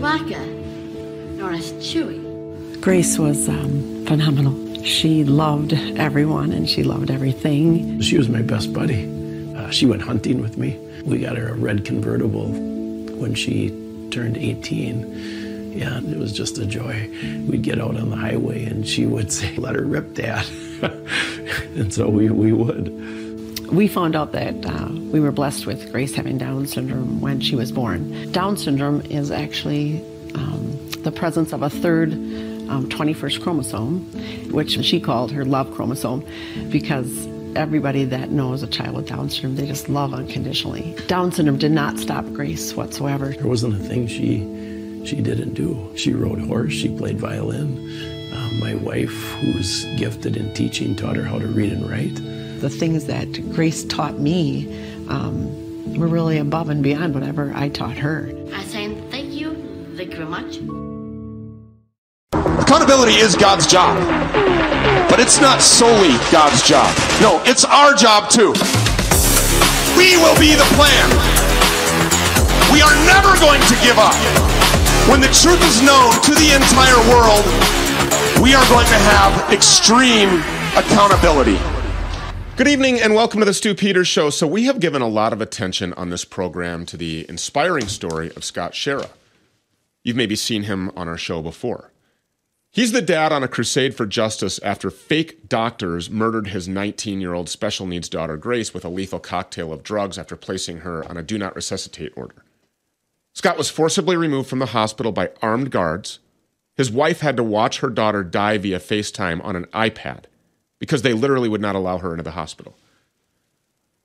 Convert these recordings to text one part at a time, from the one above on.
Chewbacca, known as Chewie. Grace was um, phenomenal. She loved everyone and she loved everything. She was my best buddy. Uh, she went hunting with me. We got her a red convertible when she turned 18. Yeah, it was just a joy. We'd get out on the highway and she would say, Let her rip, Dad. and so we, we would. We found out that uh, we were blessed with Grace having Down syndrome when she was born. Down syndrome is actually um, the presence of a third um, 21st chromosome, which she called her love chromosome because everybody that knows a child with Down syndrome, they just love unconditionally. Down syndrome did not stop Grace whatsoever. There wasn't a thing she she didn't do. She rode horse, she played violin. Uh, my wife, who's gifted in teaching, taught her how to read and write. The things that Grace taught me um, were really above and beyond whatever I taught her. I say thank you, thank you very much. Accountability is God's job, but it's not solely God's job. No, it's our job too. We will be the plan. We are never going to give up. When the truth is known to the entire world, we are going to have extreme accountability. Good evening and welcome to the Stew Peters Show. So, we have given a lot of attention on this program to the inspiring story of Scott Schara. You've maybe seen him on our show before. He's the dad on a crusade for justice after fake doctors murdered his 19 year old special needs daughter Grace with a lethal cocktail of drugs after placing her on a do not resuscitate order. Scott was forcibly removed from the hospital by armed guards. His wife had to watch her daughter die via FaceTime on an iPad because they literally would not allow her into the hospital.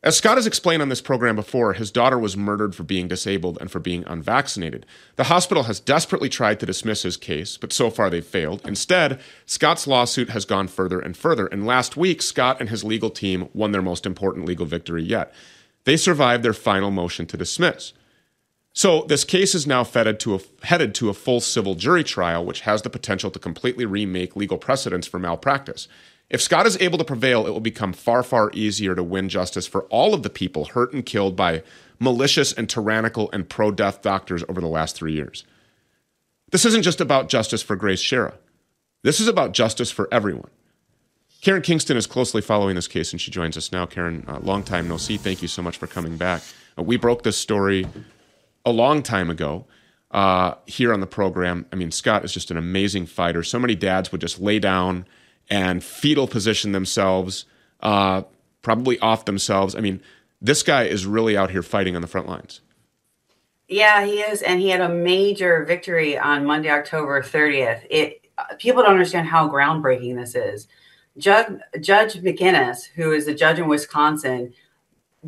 As Scott has explained on this program before, his daughter was murdered for being disabled and for being unvaccinated. The hospital has desperately tried to dismiss his case, but so far they've failed. Instead, Scott's lawsuit has gone further and further, and last week, Scott and his legal team won their most important legal victory yet. They survived their final motion to dismiss. So this case is now to a, headed to a full civil jury trial, which has the potential to completely remake legal precedents for malpractice. If Scott is able to prevail, it will become far, far easier to win justice for all of the people hurt and killed by malicious and tyrannical and pro death doctors over the last three years. This isn't just about justice for Grace Schara. This is about justice for everyone. Karen Kingston is closely following this case, and she joins us now. Karen, uh, long time no see. Thank you so much for coming back. Uh, we broke this story a long time ago uh, here on the program. I mean, Scott is just an amazing fighter. So many dads would just lay down and fetal position themselves, uh, probably off themselves. I mean, this guy is really out here fighting on the front lines. Yeah, he is, and he had a major victory on Monday, October 30th. It people don't understand how groundbreaking this is. Judge Judge McGinnis, who is a judge in Wisconsin,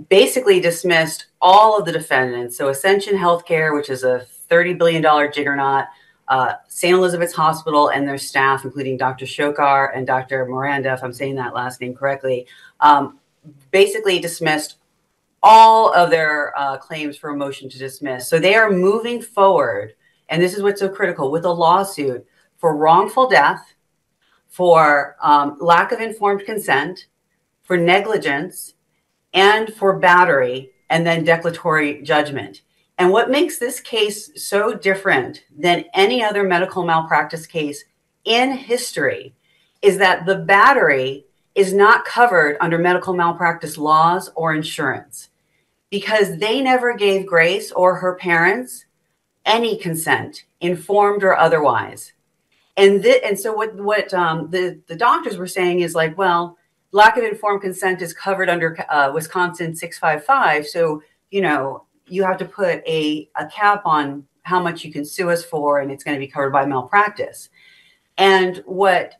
basically dismissed all of the defendants. So Ascension Healthcare, which is a $30 billion juggernaut, uh, St. Elizabeth's Hospital and their staff, including Dr. Shokar and Dr. Miranda, if I'm saying that last name correctly, um, basically dismissed all of their uh, claims for a motion to dismiss. So they are moving forward, and this is what's so critical with a lawsuit for wrongful death, for um, lack of informed consent, for negligence, and for battery, and then declaratory judgment. And what makes this case so different than any other medical malpractice case in history is that the battery is not covered under medical malpractice laws or insurance because they never gave Grace or her parents any consent, informed or otherwise. And th- and so what what um, the the doctors were saying is like, well, lack of informed consent is covered under uh, Wisconsin 655. So you know you have to put a, a cap on how much you can sue us for, and it's going to be covered by malpractice. And what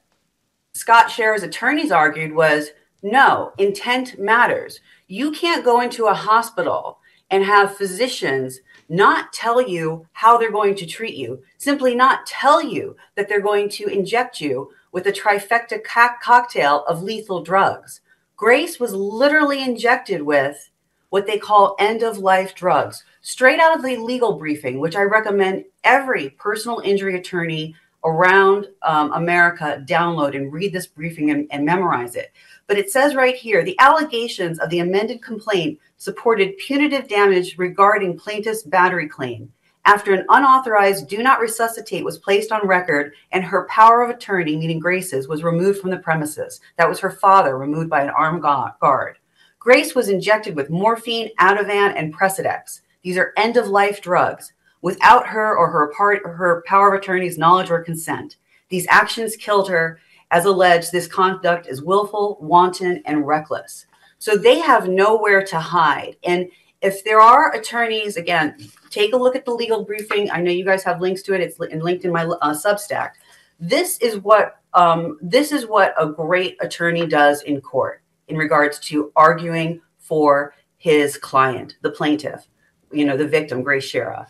Scott Schara's attorneys argued was no, intent matters. You can't go into a hospital and have physicians not tell you how they're going to treat you, simply not tell you that they're going to inject you with a trifecta co- cocktail of lethal drugs. Grace was literally injected with what they call end of life drugs, straight out of the legal briefing, which I recommend every personal injury attorney around um, America download and read this briefing and, and memorize it. But it says right here the allegations of the amended complaint supported punitive damage regarding plaintiff's battery claim, after an unauthorized do not resuscitate was placed on record and her power of attorney, meaning Grace's, was removed from the premises. That was her father, removed by an armed guard. Grace was injected with morphine, Ativan, and Precedex. These are end of life drugs without her or her, part, her power of attorney's knowledge or consent. These actions killed her. As alleged, this conduct is willful, wanton, and reckless. So they have nowhere to hide. And if there are attorneys, again, take a look at the legal briefing. I know you guys have links to it. It's linked in my uh, Substack. This is what um, this is what a great attorney does in court in regards to arguing for his client, the plaintiff, you know, the victim, Grace Schara.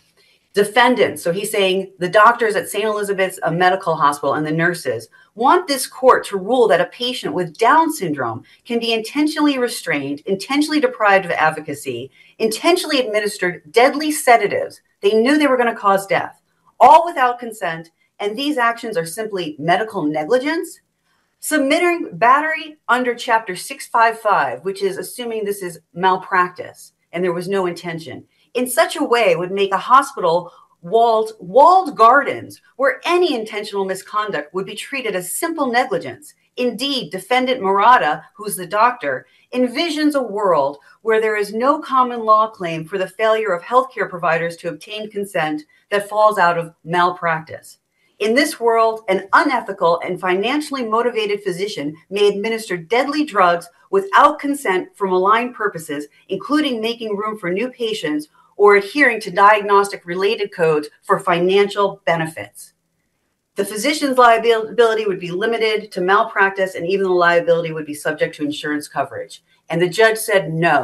Defendants, so he's saying the doctors at St. Elizabeth's a medical hospital and the nurses want this court to rule that a patient with Down syndrome can be intentionally restrained, intentionally deprived of advocacy, intentionally administered deadly sedatives. They knew they were going to cause death, all without consent. And these actions are simply medical negligence Submitting battery under chapter 655, which is assuming this is malpractice and there was no intention, in such a way would make a hospital walled walled gardens where any intentional misconduct would be treated as simple negligence. Indeed, defendant Murata, who's the doctor, envisions a world where there is no common law claim for the failure of healthcare providers to obtain consent that falls out of malpractice. In this world, an unethical and financially motivated physician may administer deadly drugs without consent for malign purposes, including making room for new patients or adhering to diagnostic related codes for financial benefits. The physician's liability would be limited to malpractice, and even the liability would be subject to insurance coverage. And the judge said no.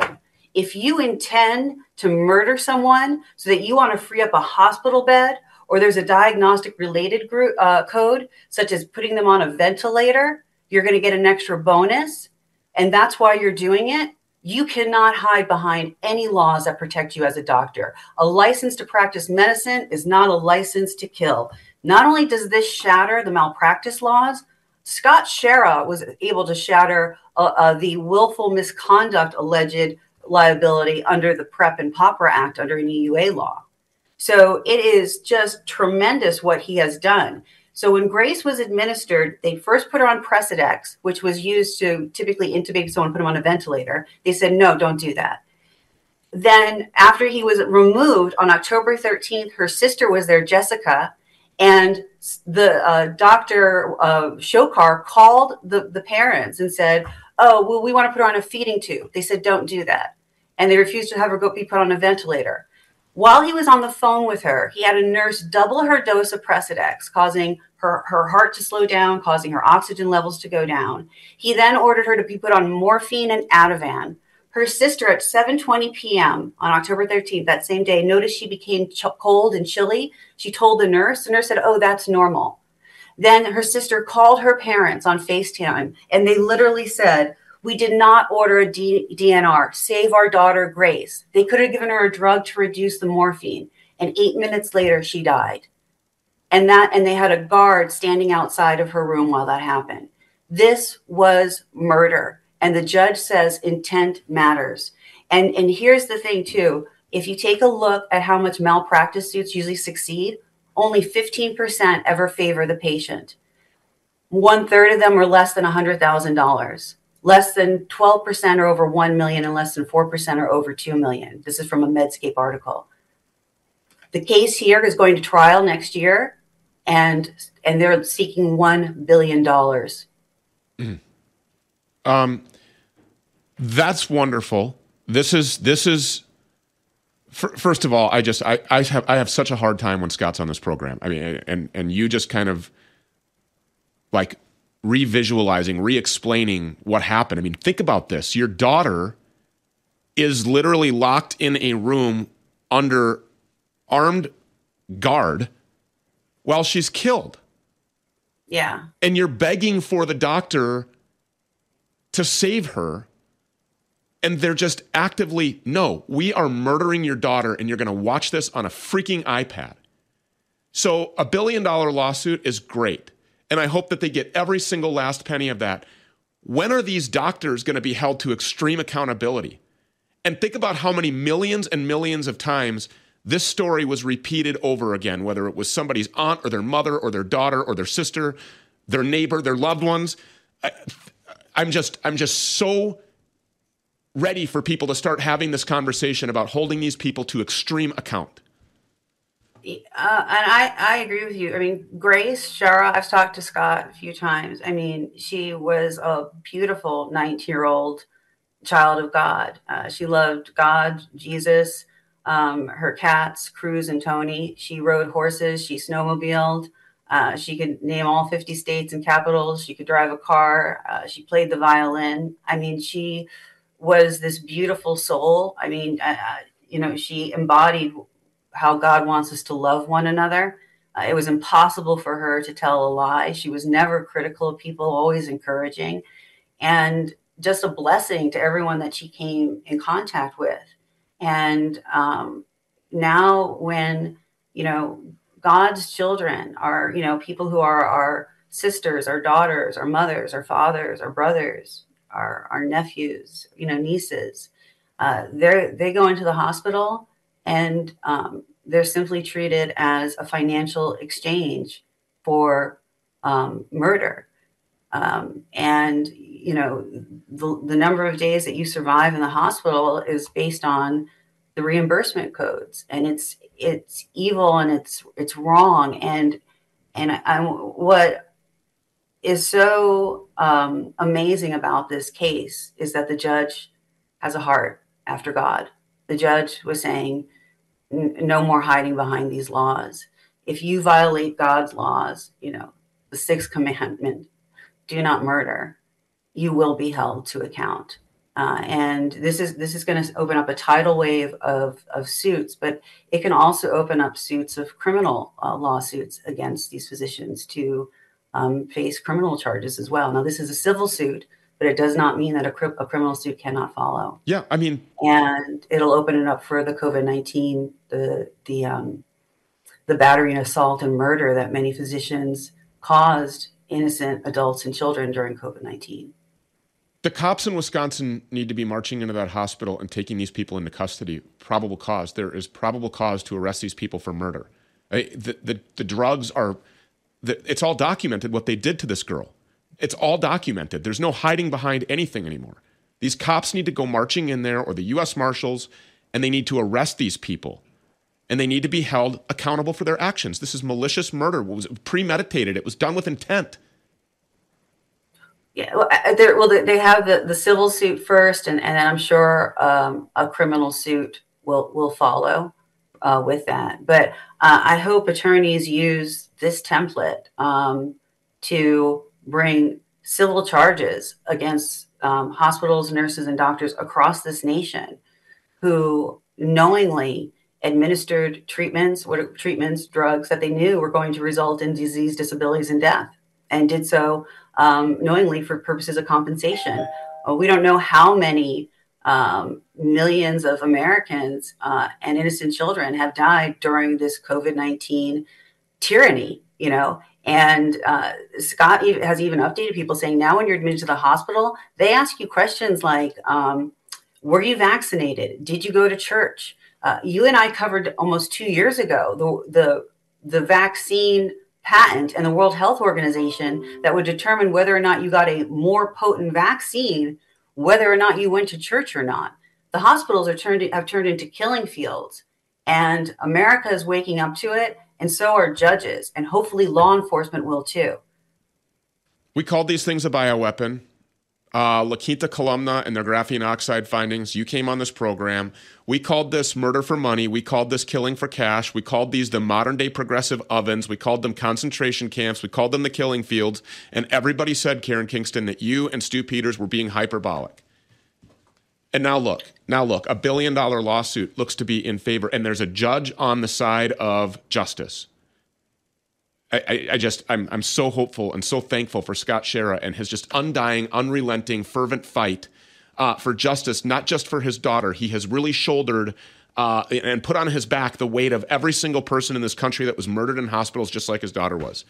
If you intend to murder someone so that you want to free up a hospital bed or there's a diagnostic related group, uh, code, such as putting them on a ventilator, you're going to get an extra bonus. And that's why you're doing it. You cannot hide behind any laws that protect you as a doctor. A license to practice medicine is not a license to kill. Not only does this shatter the malpractice laws, Scott Schara was able to shatter uh, uh, the willful misconduct alleged liability under the PREP and POPRA Act under an EUA law. So it is just tremendous what he has done. So when Grace was administered, they first put her on Precedex, which was used to typically intubate someone, put them on a ventilator. They said, no, don't do that. Then after he was removed on October 13th, her sister was there, Jessica, and the uh, doctor uh, Shokar called the, the parents and said, oh, well, we want to put her on a feeding tube. They said, don't do that. And they refused to have her go be put on a ventilator. While he was on the phone with her, he had a nurse double her dose of Precedex, causing her, her heart to slow down, causing her oxygen levels to go down. He then ordered her to be put on morphine and Ativan. Her sister at 7:20 p.m. on October 13th, that same day, noticed she became ch- cold and chilly. She told the nurse. The nurse said, "Oh, that's normal." Then her sister called her parents on FaceTime, and they literally said, we did not order a D- DNR. Save our daughter, Grace. They could have given her a drug to reduce the morphine. And eight minutes later, she died. And that, and they had a guard standing outside of her room while that happened. This was murder. And the judge says intent matters. And, and here's the thing, too. If you take a look at how much malpractice suits usually succeed, only 15% ever favor the patient. One third of them are less than $100,000 less than 12% are over 1 million and less than 4% are over 2 million. This is from a Medscape article. The case here is going to trial next year and and they're seeking 1 billion dollars. Um that's wonderful. This is this is first of all, I just I, I have I have such a hard time when Scott's on this program. I mean, and and you just kind of like revisualizing, re-explaining what happened. I mean, think about this. Your daughter is literally locked in a room under armed guard while she's killed. Yeah. And you're begging for the doctor to save her. And they're just actively, no, we are murdering your daughter and you're going to watch this on a freaking iPad. So a billion dollar lawsuit is great and I hope that they get every single last penny of that. When are these doctors going to be held to extreme accountability? And think about how many millions and millions of times this story was repeated over again, whether it was somebody's aunt or their mother or their daughter or their sister, their neighbor, their loved ones. I, I'm just, I'm just so ready for people to start having this conversation about holding these people to extreme account. Uh, and I, I agree with you. I mean, Grace Schara, I've talked to Scott a few times. I mean, she was a beautiful 19 year old child of God. Uh, she loved God, Jesus, um, her cats, Cruz and Tony. She rode horses, she snowmobiled. Uh, she could name all 50 states and capitals. She could drive a car. Uh, she played the violin. I mean, she was this beautiful soul. I mean, uh, uh, you know, she embodied how God wants us to love one another. Uh, it was impossible for her to tell a lie. She was never critical of people, always encouraging, and just a blessing to everyone that she came in contact with. And um, now, when you know God's children are, you know, people who are our sisters, our daughters, our mothers, our fathers, our brothers, our, our nephews, you know, nieces, uh, they they go into the hospital and um, they're simply treated as a financial exchange for um, murder. Um, and you know, the, the number of days that you survive in the hospital is based on the reimbursement codes, and it's it's evil and it's it's wrong. And and I, I what is so um, amazing about this case is that the judge has a heart after God. The judge was saying, no more hiding behind these laws. If you violate God's laws, you know, the sixth commandment, do not murder, you will be held to account. Uh, and this is this is going to open up a tidal wave of, of suits, but it can also open up suits of criminal uh, lawsuits against these physicians to um, face criminal charges as well. Now, this is a civil suit, but it does not mean that a, cri- a criminal suit cannot follow. Yeah, I mean, and it'll open it up for the COVID nineteen, the the um, the battery and assault and murder that many physicians caused innocent adults and children during COVID nineteen. The cops in Wisconsin need to be marching into that hospital and taking these people into custody. Probable cause. There is probable cause to arrest these people for murder. The, the, the drugs are it's all documented what they did to this girl. It's all documented. There's no hiding behind anything anymore. These cops need to go marching in there, or the U.S. Marshals, and they need to arrest these people. And they need to be held accountable for their actions. This is malicious murder. It was premeditated. It was done with intent. Yeah, well, they have the, the civil suit first, and, and I'm sure um, a criminal suit will will follow uh, with that. But uh, I hope attorneys use this template um, to bring civil charges against um, hospitals, nurses, and doctors across this nation who knowingly administered treatments, what treatments, drugs that they knew were going to result in disease, disabilities, and death, and did so um, knowingly for purposes of compensation. Uh, we don't know how many um, millions of Americans uh, and innocent children have died during this COVID 19 tyranny, you know. And uh, Scott has even updated people saying now when you're admitted to the hospital, they ask you questions like, um, were you vaccinated? Did you go to church? Uh, you and I covered almost two years ago the, the, the vaccine patent and the World Health Organization that would determine whether or not you got a more potent vaccine, whether or not you went to church or not. The hospitals are turned have turned into killing fields, and America is waking up to it and so are judges, and hopefully law enforcement will too. We called these things a bioweapon. Uh, La Quinta Columna and their graphene oxide findings. You came on this program. We called this murder for money. We called this killing for cash. We called these the modern day progressive ovens. We called them concentration camps. We called them the killing fields. And everybody said, Karen Kingston, that you and Stew Peters were being hyperbolic. And now look, now look, a billion dollar lawsuit looks to be in favor, and there's a judge on the side of justice. I, I, I just, I'm, I'm so hopeful and so thankful for Scott Schara and his just undying, unrelenting, fervent fight uh, for justice, not just for his daughter. He has really shouldered uh, and put on his back the weight of every single person in this country that was murdered in hospitals, just like his daughter was.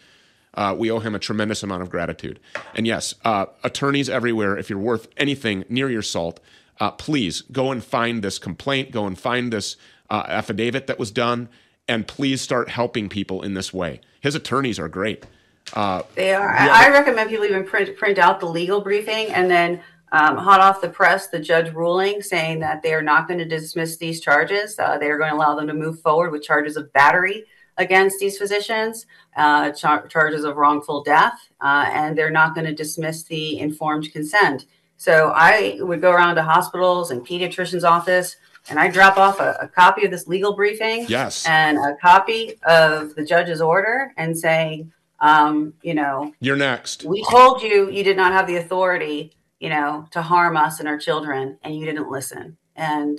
Uh, we owe him a tremendous amount of gratitude. And yes, uh, attorneys everywhere, if you're worth anything near your salt, uh, please go and find this complaint, go and find this uh, affidavit that was done, and please start helping people in this way. His attorneys are great. Uh, they are. I, I recommend people even print print out the legal briefing and then um, hot off the press, the judge ruling saying that they are not going to dismiss these charges. Uh, they are going to allow them to move forward with charges of battery against these physicians, uh, char- charges of wrongful death, uh, and they're not going to dismiss the informed consent. So I would go around to hospitals and pediatricians' office, and I drop off a, a copy of this legal briefing, yes, and a copy of the judge's order, and saying, um, you know, you're next. We told you you did not have the authority, you know, to harm us and our children, and you didn't listen, and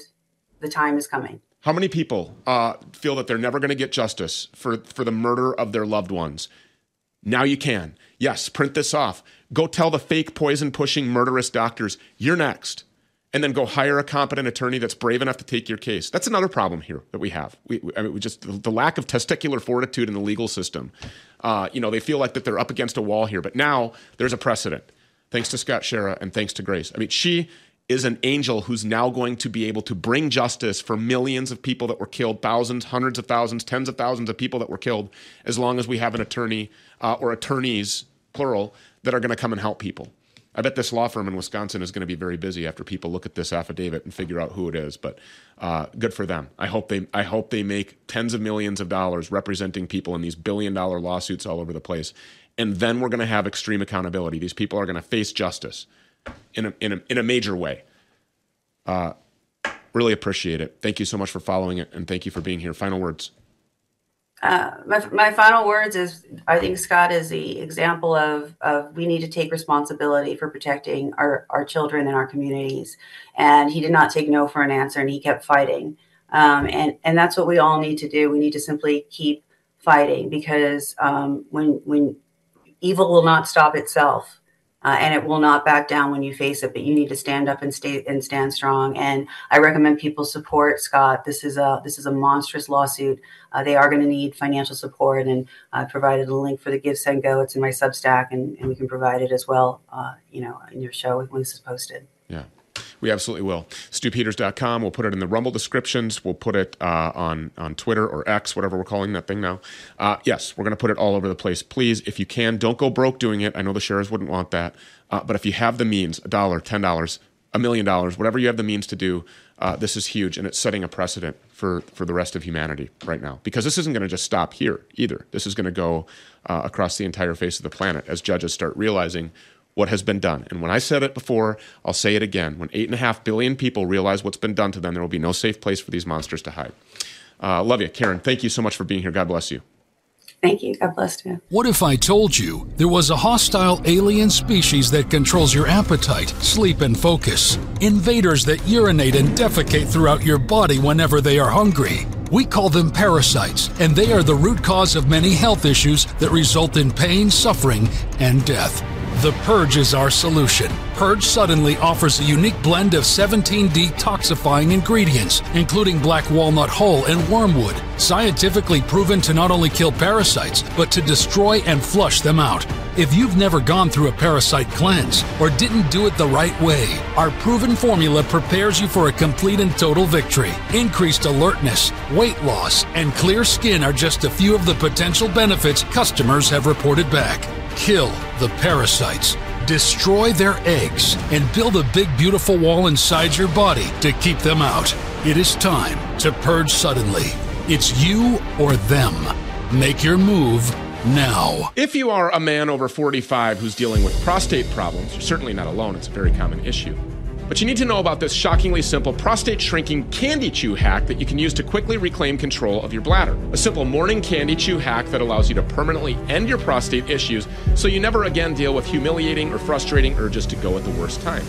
the time is coming. How many people uh, feel that they're never going to get justice for, for the murder of their loved ones? Now you can. Yes, print this off. Go tell the fake poison pushing murderous doctors, you're next. And then go hire a competent attorney that's brave enough to take your case. That's another problem here that we have. We, I mean, we just the lack of testicular fortitude in the legal system. Uh, you know, they feel like that they're up against a wall here, but now there's a precedent. Thanks to Scott Schara and thanks to Grace. I mean, she is an angel who's now going to be able to bring justice for millions of people that were killed, thousands, hundreds of thousands, tens of thousands of people that were killed, as long as we have an attorney uh, or attorneys, plural, that are going to come and help people. I bet this law firm in Wisconsin is going to be very busy after people look at this affidavit and figure out who it is. But uh, good for them. I hope they I hope they make tens of millions of dollars representing people in these billion dollar lawsuits all over the place. And then we're going to have extreme accountability. These people are going to face justice in a, in a, in a major way. Uh, really appreciate it. Thank you so much for following it, and thank you for being here. Final words. Uh, my, my final words is I think Scott is the example of, of we need to take responsibility for protecting our, our children and our communities. And he did not take no for an answer and he kept fighting. Um, and, and that's what we all need to do. We need to simply keep fighting because um, when, when evil will not stop itself, uh, and it will not back down when you face it. But you need to stand up and stay and stand strong. And I recommend people support Scott. This is a this is a monstrous lawsuit. Uh, they are going to need financial support, and I provided a link for the Give Send Go. It's in my Substack, and, and we can provide it as well. Uh, you know, in your show when this is posted. Yeah. We absolutely will. Stewpeters.com. We'll put it in the Rumble descriptions. We'll put it uh, on on Twitter or X, whatever we're calling that thing now. Uh, yes, we're going to put it all over the place. Please, if you can, don't go broke doing it. I know the Scharas wouldn't want that, uh, but if you have the means, a dollar, ten dollars, a million dollars, whatever you have the means to do, uh, this is huge, and it's setting a precedent for for the rest of humanity right now. Because this isn't going to just stop here either. This is going to go uh, across the entire face of the planet as judges start realizing what has been done. And when I said it before, I'll say it again. When eight and a half billion people realize what's been done to them, there will be no safe place for these monsters to hide. Uh, love you, Karen. Thank you so much for being here. God bless you. Thank you. God bless you. What if I told you there was a hostile alien species that controls your appetite, sleep, and focus? Invaders that urinate and defecate throughout your body whenever they are hungry. We call them parasites, and they are the root cause of many health issues that result in pain, suffering, and death. The Purge is our solution. Purge Suddenly offers a unique blend of 17 detoxifying ingredients, including black walnut hull and wormwood, scientifically proven to not only kill parasites, but to destroy and flush them out. If you've never gone through a parasite cleanse or didn't do it the right way, our proven formula prepares you for a complete and total victory. Increased alertness, weight loss, and clear skin are just a few of the potential benefits customers have reported back. Kill the parasites, destroy their eggs, and build a big, beautiful wall inside your body to keep them out. It is time to purge suddenly. It's you or them. Make your move now. If you are a man over 45 who's dealing with prostate problems, you're certainly not alone. It's a very common issue. But you need to know about this shockingly simple prostate shrinking candy chew hack that you can use to quickly reclaim control of your bladder. A simple morning candy chew hack that allows you to permanently end your prostate issues so you never again deal with humiliating or frustrating urges to go at the worst time.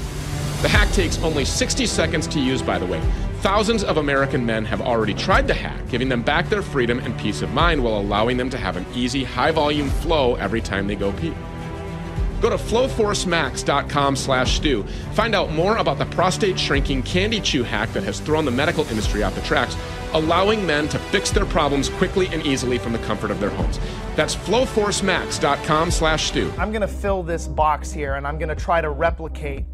The hack takes only 60 seconds to use, by the way. Thousands of American men have already tried the hack, giving them back their freedom and peace of mind while allowing them to have an easy, high volume flow every time they go pee. Go to flowforcemax.com slash stew. Find out more about the prostate shrinking candy chew hack that has thrown the medical industry off the tracks, allowing men to fix their problems quickly and easily from the comfort of their homes. That's flowforcemax.com slash stew. I'm going to fill this box here and I'm going to try to replicate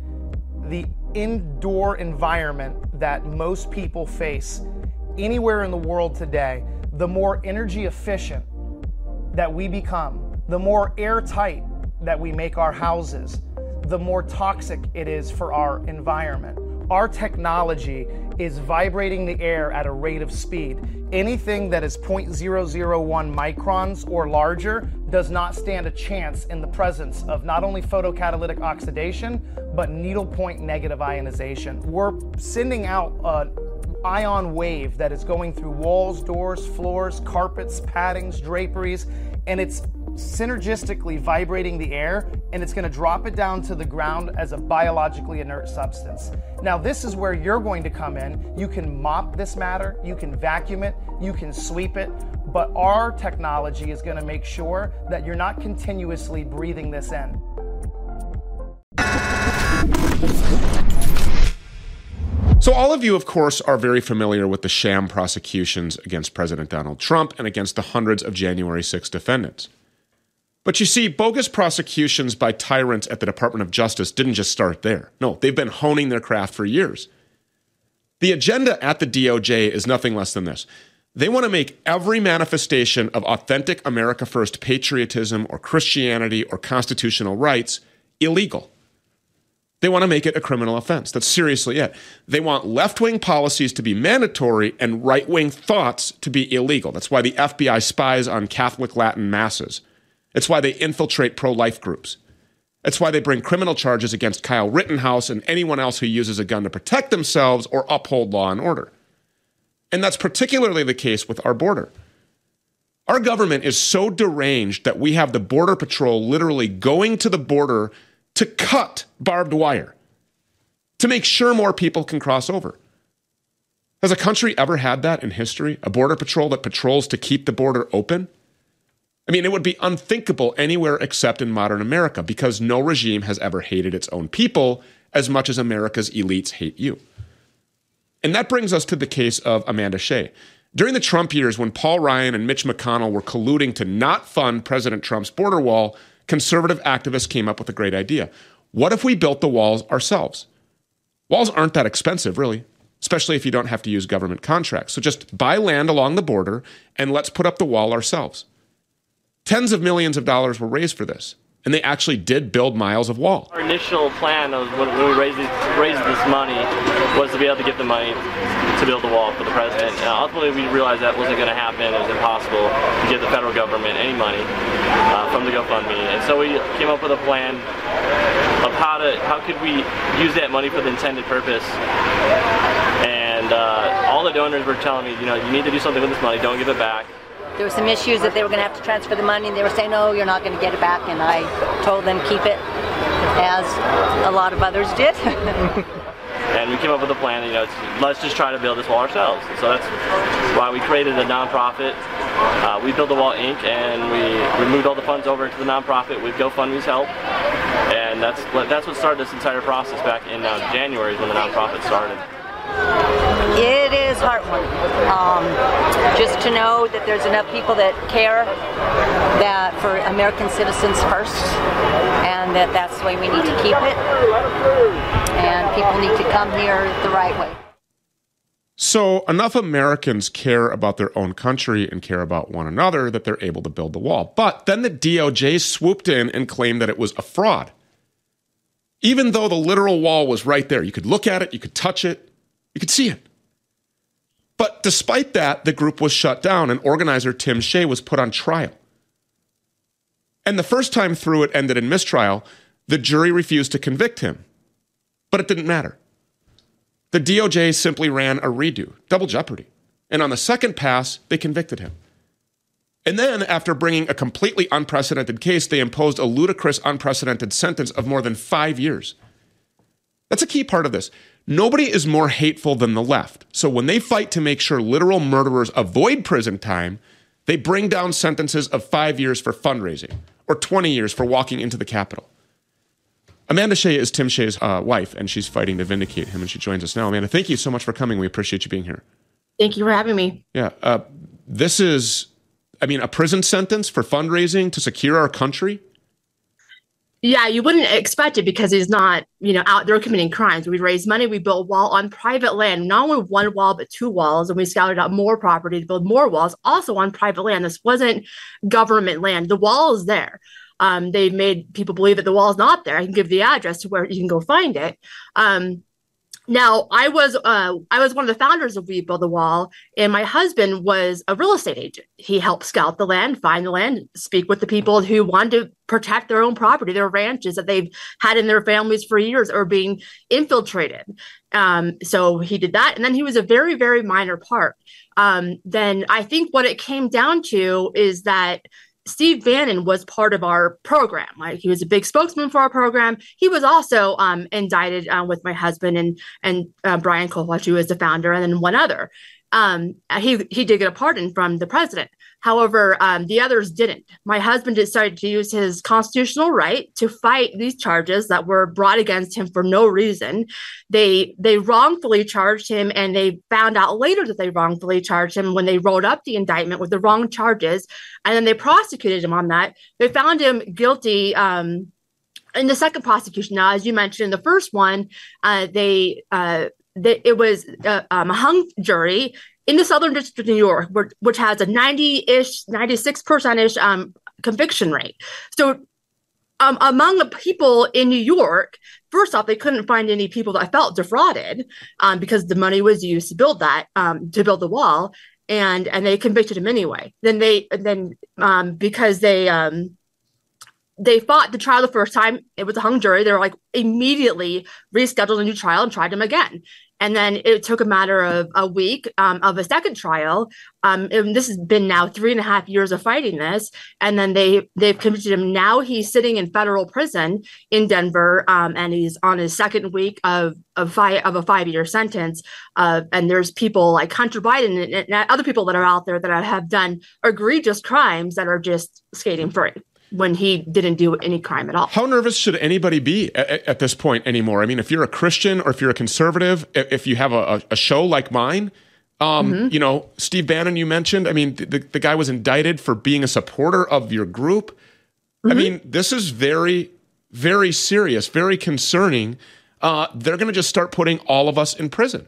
the indoor environment that most people face anywhere in the world today, the more energy efficient that we become, the more airtight that we make our houses, the more toxic it is for our environment. Our technology is vibrating the air at a rate of speed. Anything that is 0.001 microns or larger does not stand a chance in the presence of not only photocatalytic oxidation, but needlepoint negative ionization. We're sending out an ion wave that is going through walls, doors, floors, carpets, paddings, draperies, and it's synergistically vibrating the air and it's going to drop it down to the ground as a biologically inert substance. Now, this is where you're going to come in. You can mop this matter, you can vacuum it, you can sweep it, but our technology is going to make sure that you're not continuously breathing this in. So, all of you, of course, are very familiar with the sham prosecutions against President Donald Trump and against the hundreds of January 6 defendants. But you see, bogus prosecutions by tyrants at the Department of Justice didn't just start there. No, they've been honing their craft for years. The agenda at the DOJ is nothing less than this they want to make every manifestation of authentic America First patriotism or Christianity or constitutional rights illegal. They want to make it a criminal offense. That's seriously it. They want left wing policies to be mandatory and right wing thoughts to be illegal. That's why the FBI spies on Catholic Latin masses. It's why they infiltrate pro life groups. It's why they bring criminal charges against Kyle Rittenhouse and anyone else who uses a gun to protect themselves or uphold law and order. And that's particularly the case with our border. Our government is so deranged that we have the Border Patrol literally going to the border to cut barbed wire to make sure more people can cross over. Has a country ever had that in history? A border patrol that patrols to keep the border open? I mean, it would be unthinkable anywhere except in modern America because no regime has ever hated its own people as much as America's elites hate you. And that brings us to the case of Amanda Shea. During the Trump years, when Paul Ryan and Mitch McConnell were colluding to not fund President Trump's border wall, conservative activists came up with a great idea. What if we built the walls ourselves? Walls aren't that expensive, really, especially if you don't have to use government contracts. So just buy land along the border and let's put up the wall ourselves. Tens of millions of dollars were raised for this, and they actually did build miles of wall. Our initial plan of when we raised, raised this money was to be able to get the money to build the wall for the president. And ultimately, we realized that wasn't going to happen. It was impossible to give the federal government any money uh, from the GoFundMe. And so we came up with a plan of how to how could we use that money for the intended purpose. And uh, all the donors were telling me, you know, you need to do something with this money. Don't give it back. There were some issues that they were going to have to transfer the money, and they were saying, "No, you're not going to get it back." And I told them, "Keep it," as a lot of others did. and we came up with a plan. You know, let's just try to build this wall ourselves. So that's why we created a nonprofit. Uh, we built the wall Inc. and we moved all the funds over into the nonprofit with GoFundMe's help. And that's that's what started this entire process back in uh, January when the nonprofit started. It is heartwarming. Um, just to know that there's enough people that care that for American citizens first, and that that's the way we need to keep it. And people need to come here the right way. So, enough Americans care about their own country and care about one another that they're able to build the wall. But then the DOJ swooped in and claimed that it was a fraud. Even though the literal wall was right there, you could look at it, you could touch it, you could see it. But despite that, the group was shut down and organizer Tim Shea was put on trial. And the first time through, it ended in mistrial. The jury refused to convict him. But it didn't matter. The DOJ simply ran a redo, double jeopardy. And on the second pass, they convicted him. And then, after bringing a completely unprecedented case, they imposed a ludicrous, unprecedented sentence of more than five years. That's a key part of this. Nobody is more hateful than the left. So when they fight to make sure literal murderers avoid prison time, they bring down sentences of five years for fundraising or 20 years for walking into the Capitol. Amanda Shea is Tim Shea's uh, wife, and she's fighting to vindicate him, and she joins us now. Amanda, thank you so much for coming. We appreciate you being here. Thank you for having me. Yeah. Uh, this is, I mean, a prison sentence for fundraising to secure our country. Yeah, you wouldn't expect it because he's not, you know, out there committing crimes. We raised money, we built a wall on private land, not only one wall, but two walls, and we scouted out more property to build more walls, also on private land. This wasn't government land. The wall is there. Um, they made people believe that the wall is not there. I can give the address to where you can go find it. Um, now, I was uh, I was one of the founders of We Build the Wall, and my husband was a real estate agent. He helped scout the land, find the land, speak with the people who wanted to protect their own property, their ranches that they've had in their families for years or being infiltrated. Um, so he did that, and then he was a very very minor part. Um, then I think what it came down to is that Steve Bannon was part of our program. Like he was a big spokesman for our program. He was also um, indicted uh, with my husband and and uh, Brian Kolfage, who is the founder, and then one other. Um, he he did get a pardon from the president. However, um, the others didn't. My husband decided to use his constitutional right to fight these charges that were brought against him for no reason. They they wrongfully charged him, and they found out later that they wrongfully charged him when they wrote up the indictment with the wrong charges, and then they prosecuted him on that. They found him guilty. Um, in the second prosecution, now as you mentioned, in the first one, uh, they uh, it was uh, um, a hung jury in the Southern District of New York, which has a 90 ish, 96% ish um, conviction rate. So, um, among the people in New York, first off, they couldn't find any people that felt defrauded um, because the money was used to build that, um, to build the wall. And, and they convicted him anyway. Then they then um, because they they fought the trial the first time. It was a hung jury. They were like immediately rescheduled a new trial and tried him again. And then it took a matter of a week um, of a second trial. Um, and this has been now three and a half years of fighting this. And then they they've convicted him. Now he's sitting in federal prison in Denver, um, and he's on his second week of of five of a five year sentence. Uh, and there's people like Hunter Biden and, and other people that are out there that have done egregious crimes that are just skating free when he didn't do any crime at all. How nervous should anybody be at, at, this point anymore? I mean, if you're a Christian or if you're a conservative, if you have a, a show like mine, um, mm-hmm. you know, Steve Bannon, you mentioned, I mean, the, the guy was indicted for being a supporter of your group. Mm-hmm. I mean, this is very, very serious, very concerning. Uh, they're going to just start putting all of us in prison.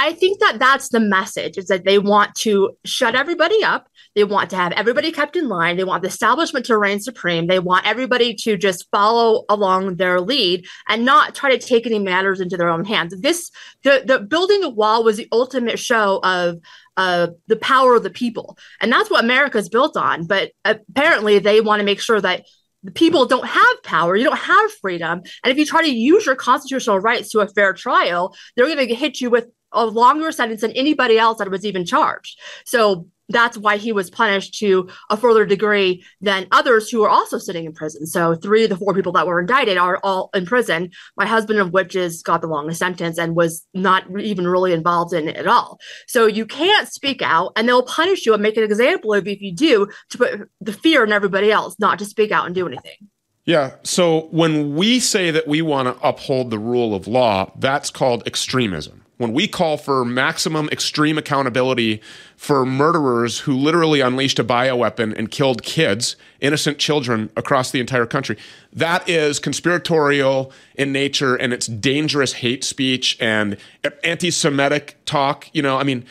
I think that that's the message is that they want to shut everybody up. They want to have everybody kept in line. They want the establishment to reign supreme. They want everybody to just follow along their lead and not try to take any matters into their own hands. This, the, the building a wall was the ultimate show of uh, the power of the people. And that's what America is built on. But apparently they want to make sure that the people don't have power, you don't have freedom. And if you try to use your constitutional rights to a fair trial, they're going to hit you with a longer sentence than anybody else that was even charged. So that's why he was punished to a further degree than others who are also sitting in prison. So three of the four people that were indicted are all in prison. My husband of which has got the longest sentence and was not even really involved in it at all. So you can't speak out and they'll punish you and make an example of you if you do to put the fear in everybody else, not to speak out and do anything. Yeah. So when we say that we want to uphold the rule of law, that's called extremism when we call for maximum extreme accountability for murderers who literally unleashed a bioweapon and killed kids, innocent children across the entire country, that is conspiratorial in nature and it's dangerous hate speech and anti Semitic talk. You know, I mean,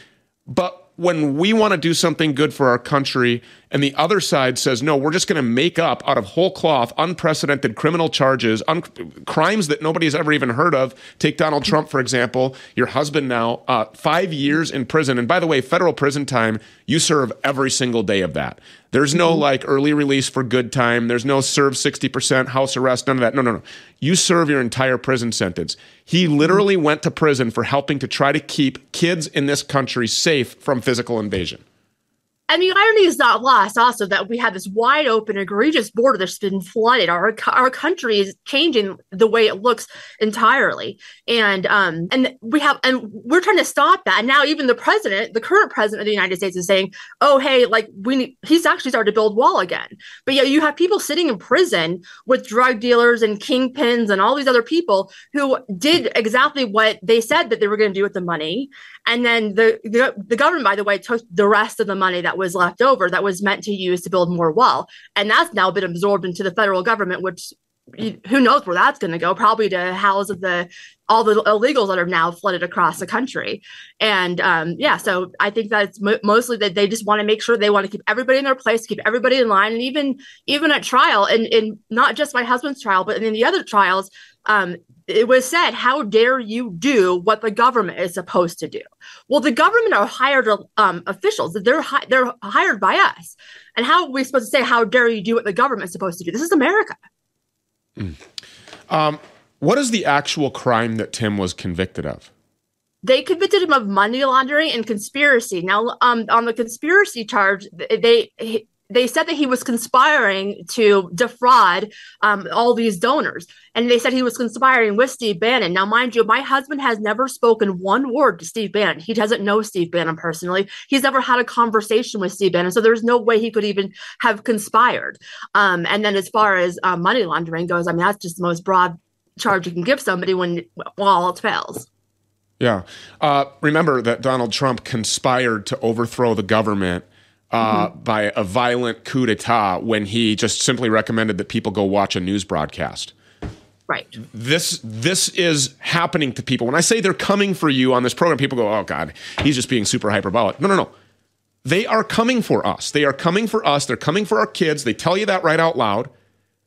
but when we want to do something good for our country and the other side says no we're just going to make up out of whole cloth unprecedented criminal charges un- crimes that nobody's ever even heard of. Take donald trump for example your husband now uh, five years in prison. And by the way federal prison time you serve every single day of that. There's no mm-hmm. like early release for good time. There's no serve 60% house arrest none of that. No no no. You serve your entire prison sentence. He literally went to prison for helping to try to keep kids in this country safe from physical invasion and the irony is not lost also that we have this wide open, egregious border that's been flooded. Our our country is changing the way it looks entirely. And um and we have and we're trying to stop that. And now even the president, the current president of the United States is saying, oh hey, like we need he's actually started to build wall again. But yeah, you have people sitting in prison with drug dealers and kingpins and all these other people who did exactly what they said that they were going to do with the money. And then the, the, the government, by the way, took the rest of the money that was left over that was meant to use to build more wall, and that's now been absorbed into the federal government, which who knows where that's going to go? Probably to house the all the illegals that are now flooded across the country. And um, yeah, so I think that's mo- mostly that they just want to make sure they want to keep everybody in their place, keep everybody in line, and even even at trial, and, and not just my husband's trial, but in the other trials, um, it was said, "How dare you do what the government is supposed to do?" Well, the government are hired um, officials; they're hi- they're hired by us, and how are we supposed to say, "How dare you do what the government's supposed to do?" This is America. Mm. Um, what is the actual crime that Tim was convicted of? They convicted him of money laundering and conspiracy. Now, um, on the conspiracy charge, they they said that he was conspiring to defraud um, all these donors, and they said he was conspiring with Steve Bannon. Now, mind you, my husband has never spoken one word to Steve Bannon. He doesn't know Steve Bannon personally. He's never had a conversation with Steve Bannon, so there's no way he could even have conspired. Um, and then, as far as uh, money laundering goes, I mean, that's just the most broad charge you can give somebody when all else fails. Yeah. Uh, remember that Donald Trump conspired to overthrow the government uh, mm-hmm. by a violent coup d'etat when he just simply recommended that people go watch a news broadcast. Right. This this is happening to people. When I say they're coming for you on this program, people go, "Oh God, he's just being super hyperbolic." No, no, no. They are coming for us. They are coming for us. They're coming for our kids. They tell you that right out loud.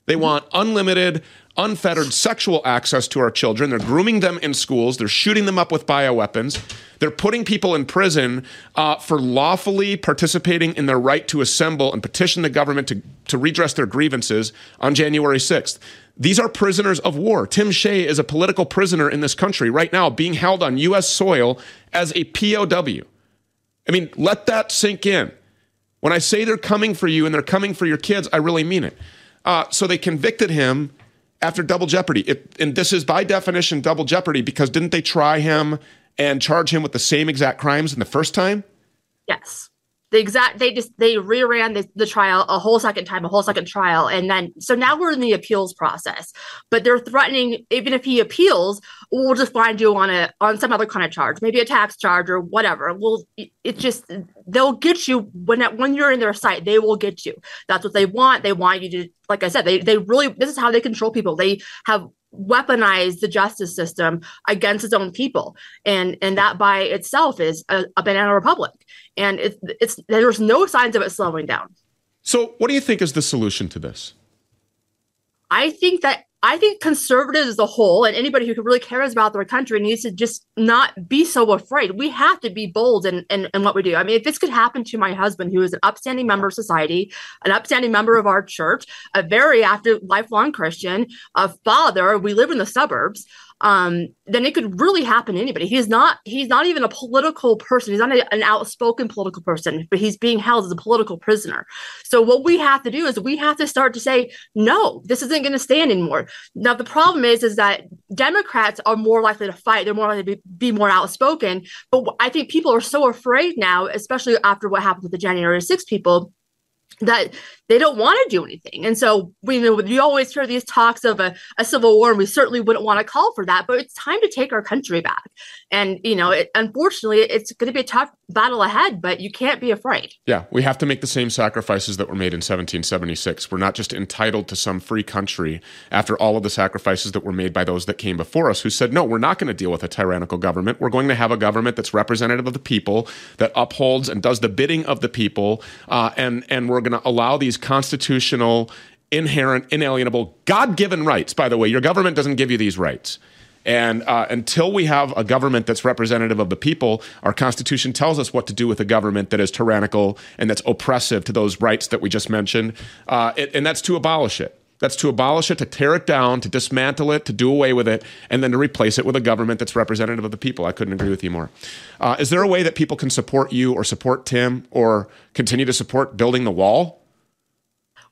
They want unlimited unfettered sexual access to our children. They're grooming them in schools. They're shooting them up with bioweapons. They're putting people in prison uh, for lawfully participating in their right to assemble and petition the government to, to redress their grievances on January 6th. These are prisoners of war. Tim Shea is a political prisoner in this country right now, being held on U.S. soil as a POW. I mean, let that sink in. When I say they're coming for you and they're coming for your kids, I really mean it. Uh, so they convicted him after double jeopardy. It, and this is by definition double jeopardy because didn't they try him and charge him with the same exact crimes in the first time? Yes the exact they just they reran the, the trial a whole second time a whole second trial. And then so now we're in the appeals process but they're threatening even if he appeals we'll just find you on a on some other kind of charge maybe a tax charge or whatever. Well it's just they'll get you when when you're in their sight they will get you. That's what they want. They want you to like i said they they really this is how they control people. They have weaponize the justice system against its own people. And and that by itself is a, a banana republic. And it's it's there's no signs of it slowing down. So what do you think is the solution to this? I think that I think conservatives as a whole and anybody who really cares about their country needs to just not be so afraid. We have to be bold in, in, in, what we do. I mean, if this could happen to my husband, who is an upstanding member of society, an upstanding member of our church, a very active, lifelong Christian, a father, we live in the suburbs um, then it could really happen to anybody. He's not he's not even a political person. He's not a, an outspoken political person, but he's being held as a political prisoner. So what we have to do is we have to start to say, no, this isn't going to stand anymore. Now the problem is is that Democrats are more likely to fight. They're more likely to be, be more outspoken. But I think people are so afraid now, especially after what happened with the January 6 people that they don't want to do anything. And so we you know we always hear these talks of a, a, civil war, and we certainly wouldn't want to call for that, but it's time to take our country back. And you know, it, unfortunately, it's going to be a tough battle ahead, but you can't be afraid. Yeah, we have to make the same sacrifices that were made in 1776. We're not just entitled to some free country after all of the sacrifices that were made by those that came before us who said, no, we're not going to deal with a tyrannical government. We're going to have a government that's representative of the people, that upholds and does the bidding of the people, uh, and, and we're going to allow these constitutional, inherent, inalienable, God given rights. By the way, your government doesn't give you these rights. And uh, until we have a government that's representative of the people, our Constitution tells us what to do with a government that is tyrannical and that's oppressive to those rights that we just mentioned. Uh, it, and that's to abolish it. That's to abolish it, to tear it down, to dismantle it, to do away with it, and then to replace it with a government that's representative of the people. I couldn't agree with you more. Uh, is there a way that people can support you or support Tim or continue to support building the wall?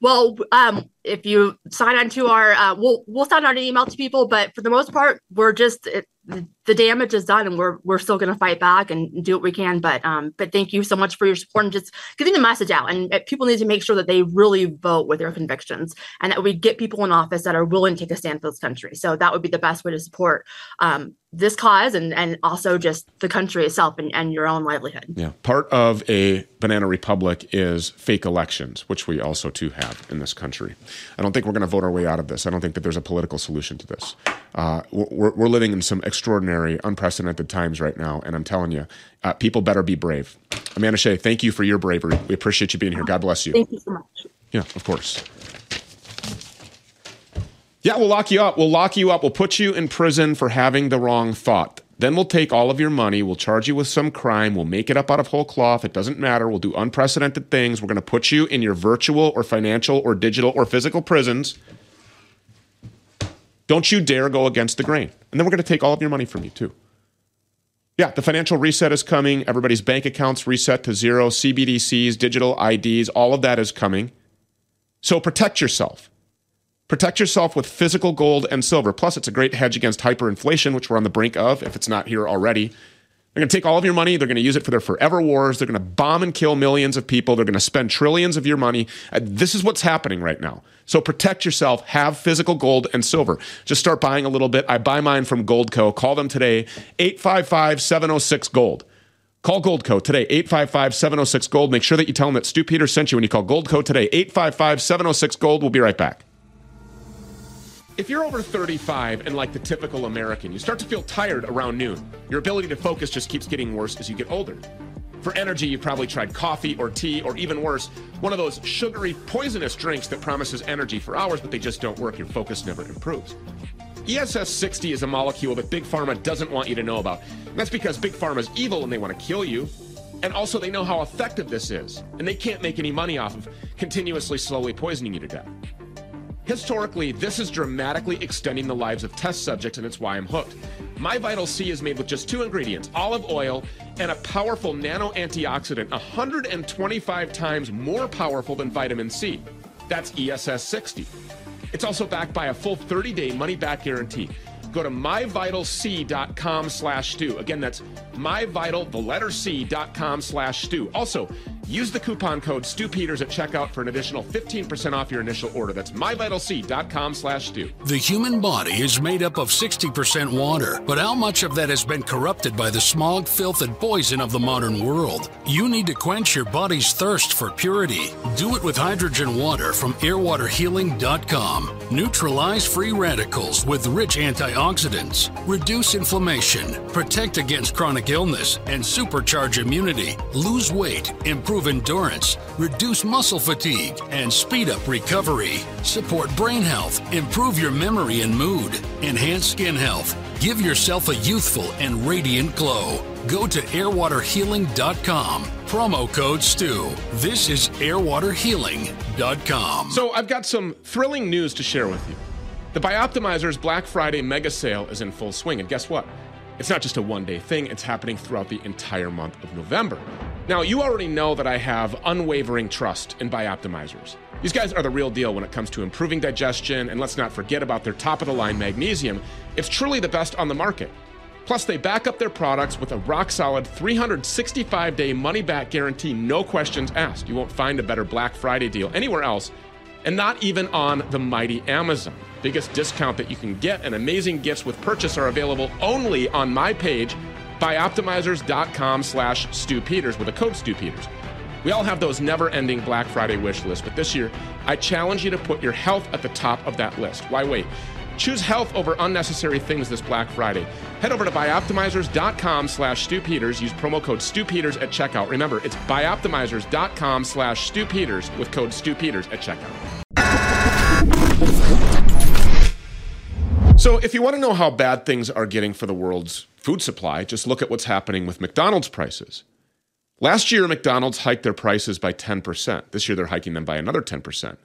Well, um, if you sign on to our, uh, we'll we'll send out an email to people, but for the most part, we're just the damage is done, and we're we're still going to fight back and do what we can. But um, but thank you so much for your support and just getting the message out. And uh, people need to make sure that they really vote with their convictions, and that we get people in office that are willing to take a stand for this country. So that would be the best way to support um, this cause and and also just the country itself and, and your own livelihood. Yeah, part of a banana republic is fake elections, which we also too have in this country. I don't think we're going to vote our way out of this. I don't think that there's a political solution to this. Uh, we're, we're living in some extraordinary, unprecedented times right now, and I'm telling you, uh, people better be brave. Amanda Shea, thank you for your bravery. We appreciate you being here. God bless you. Thank you so much. Yeah, of course. Yeah, we'll lock you up. We'll lock you up. We'll put you in prison for having the wrong thought. Then we'll take all of your money. We'll charge you with some crime. We'll make it up out of whole cloth. It doesn't matter. We'll do unprecedented things. We're going to put you in your virtual or financial or digital or physical prisons. Don't you dare go against the grain. And then we're going to take all of your money from you, too. Yeah, the financial reset is coming. Everybody's bank accounts reset to zero. CBDCs, digital IDs, all of that is coming. So protect yourself. Protect yourself with physical gold and silver. Plus, it's a great hedge against hyperinflation, which we're on the brink of if it's not here already. They're going to take all of your money. They're going to use it for their forever wars. They're going to bomb and kill millions of people. They're going to spend trillions of your money. Uh, this is what's happening right now. So protect yourself. Have physical gold and silver. Just start buying a little bit. I buy mine from Goldco. Call them today, 855 706 Gold. Call Goldco today, 855 706 Gold. Make sure that you tell them that Stew Peters sent you when you call Goldco today, 855 706 Gold. We'll be right back. If you're over 35 and like the typical American, you start to feel tired around noon. Your ability to focus just keeps getting worse as you get older. For energy, you've probably tried coffee or tea, or even worse, one of those sugary, poisonous drinks that promises energy for hours, but they just don't work. Your focus never improves. ESS 60 is a molecule that Big Pharma doesn't want you to know about. And that's because Big Pharma is evil and they want to kill you. And also, they know how effective this is, and they can't make any money off of continuously slowly poisoning you to death. Historically, this is dramatically extending the lives of test subjects, and it's why I'm hooked. My Vital C is made with just two ingredients olive oil and a powerful nano antioxidant, 125 times more powerful than vitamin C. That's ESS 60. It's also backed by a full 30 day money back guarantee. Go to myvitalc.com slash stew. Again, that's myvital, the letter C.com slash stew. Also, use the coupon code StewPeters at checkout for an additional 15% off your initial order. That's myvitalc.com slash stew. The human body is made up of 60% water, but how much of that has been corrupted by the smog, filth, and poison of the modern world? You need to quench your body's thirst for purity. Do it with hydrogen water from airwaterhealing.com. Neutralize free radicals with rich antioxidants, reduce inflammation, protect against chronic illness, and supercharge immunity. Lose weight, improve endurance, reduce muscle fatigue, and speed up recovery. Support brain health, improve your memory and mood, enhance skin health. Give yourself a youthful and radiant glow. Go to airwaterhealing.com. Promo code STEW. This is airwaterhealing.com. So, I've got some thrilling news to share with you. The Bioptimizer's Black Friday mega sale is in full swing, and guess what? It's not just a one day thing, it's happening throughout the entire month of November. Now, you already know that I have unwavering trust in Bioptimizers. These guys are the real deal when it comes to improving digestion, and let's not forget about their top of the line magnesium. It's truly the best on the market. Plus, they back up their products with a rock solid 365 day money back guarantee, no questions asked. You won't find a better Black Friday deal anywhere else, and not even on the mighty Amazon. Biggest discount that you can get and amazing gifts with purchase are available only on my page bioptimizers.com slash Stew Peters with a code Stew Peters. We all have those never-ending Black Friday wish lists, but this year, I challenge you to put your health at the top of that list. Why wait? Choose health over unnecessary things this Black Friday. Head over to bioptimizers.com slash Stew Peters. Use promo code Stew Peters at checkout. Remember, it's bioptimizers.com slash Stew Peters with code Stew Peters at checkout. So, if you want to know how bad things are getting for the world's food supply, just look at what's happening with McDonald's prices. Last year, McDonald's hiked their prices by 10%. This year, they're hiking them by another 10%.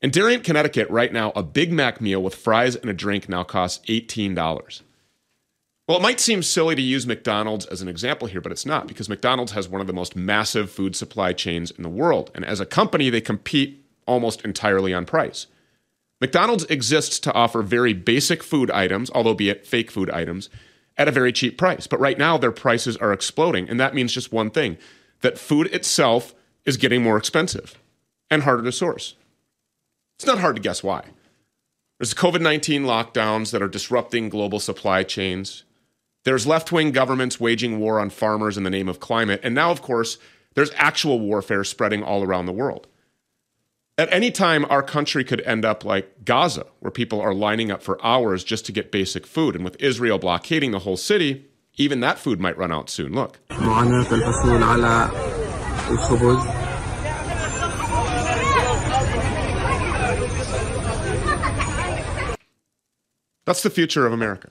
In Darien, Connecticut, right now, a Big Mac meal with fries and a drink now costs $18. Well, it might seem silly to use McDonald's as an example here, but it's not because McDonald's has one of the most massive food supply chains in the world. And as a company, they compete almost entirely on price. McDonald's exists to offer very basic food items, although be it fake food items, at a very cheap price. But right now, their prices are exploding. And that means just one thing that food itself is getting more expensive and harder to source. It's not hard to guess why. There's COVID 19 lockdowns that are disrupting global supply chains. There's left wing governments waging war on farmers in the name of climate. And now, of course, there's actual warfare spreading all around the world. At any time, our country could end up like Gaza, where people are lining up for hours just to get basic food. And with Israel blockading the whole city, even that food might run out soon. Look. That's the future of America.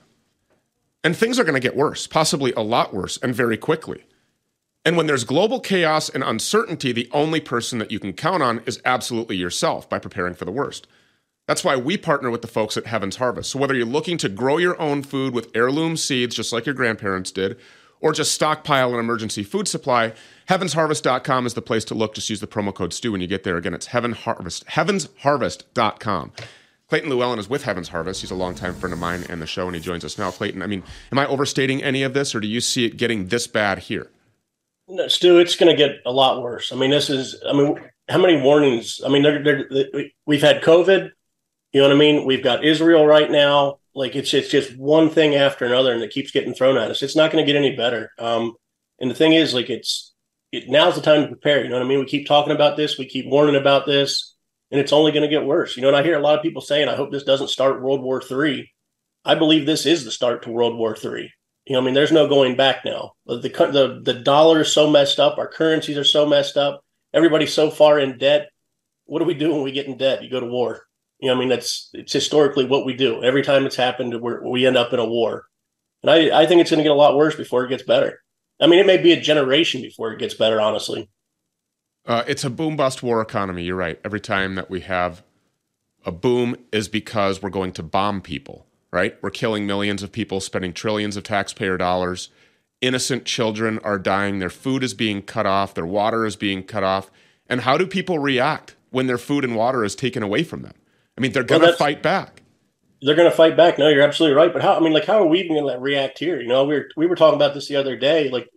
And things are going to get worse, possibly a lot worse, and very quickly. And when there's global chaos and uncertainty, the only person that you can count on is absolutely yourself by preparing for the worst. That's why we partner with the folks at Heaven's Harvest. So whether you're looking to grow your own food with heirloom seeds, just like your grandparents did, or just stockpile an emergency food supply, heavensharvest.com is the place to look. Just use the promo code STEW when you get there. Again, it's Heaven Harvest, heavensharvest.com. Clayton Llewelyn is with Heaven's Harvest. He's a longtime friend of mine and the show, and he joins us now. Clayton, I mean, am I overstating any of this, or do you see it getting this bad here? No, Stew, it's going to get a lot worse. I mean, this is, I mean, how many warnings? I mean, they're, they're, we've had COVID. You know what I mean? We've got Israel right now. Like it's it's just one thing after another, and it keeps getting thrown at us. It's not going to get any better. Um, and the thing is, like, it's it, now's the time to prepare. You know what I mean? We keep talking about this. We keep warning about this and it's only going to get worse. You know, and I hear a lot of people saying, "I hope this doesn't start World War III." I believe this is the start to World War III. You know, I mean, there's no going back now. The the the dollar is so messed up. Our currencies are so messed up. Everybody's so far in debt. What do we do when we get in debt? You go to war. You know, I mean, that's it's historically what we do. Every time it's happened, we end up in a war. And I, I think it's going to get a lot worse before it gets better. I mean, it may be a generation before it gets better, honestly. Uh, it's a boom bust war economy. You're right. Every time that we have a boom is because we're going to bomb people, right? We're killing millions of people, spending trillions of taxpayer dollars. Innocent children are dying. Their food is being cut off. Their water is being cut off. And how do people react when their food and water is taken away from them? I mean, they're going to well, fight back. They're going to fight back. No, you're absolutely right. But how? I mean, like, how are we even going to react here? You know, we were we were talking about this the other day. Like,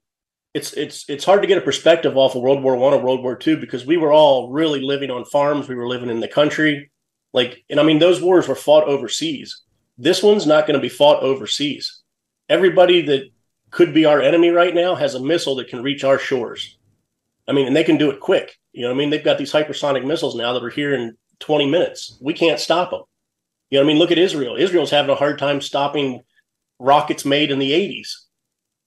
it's it's it's hard to get a perspective off of World War One or World War Two because we were all really living on farms. We were living in the country, like, and I mean, those wars were fought overseas. This one's not going to be fought overseas. Everybody that could be our enemy right now has a missile that can reach our shores. I mean, and they can do it quick. You know, I mean, they've got these hypersonic missiles now that are here in 20 minutes. We can't stop them. You know, I mean, look at Israel. Israel's having a hard time stopping rockets made in the 80s.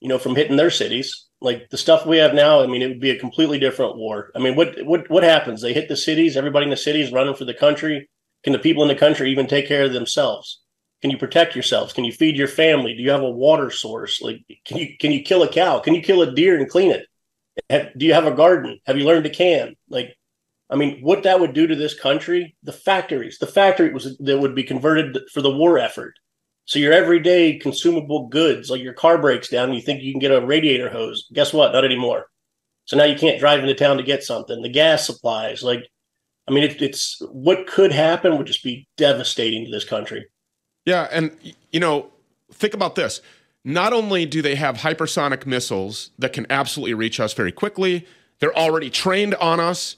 You know, from hitting their cities like the stuff we have now, I mean, it would be a completely different war. I mean, what what what happens? They hit the cities. Everybody in the cities running for the country. Can the people in the country even take care of themselves? Can you protect yourselves? Can you feed your family? Do you have a water source? Like, can you can you kill a cow? Can you kill a deer and clean it? Have, do you have a garden? Have you learned to can? Like, I mean, what that would do to this country? The factories, the factory was that would be converted for the war effort. So your everyday consumable goods, like your car breaks down and you think you can get a radiator hose. Guess what? Not anymore. So now you can't drive into town to get something. The gas supplies, like, I mean, it, it's what could happen would just be devastating to this country. Yeah, and you know, think about this. Not only do they have hypersonic missiles that can absolutely reach us very quickly, they're already trained on us.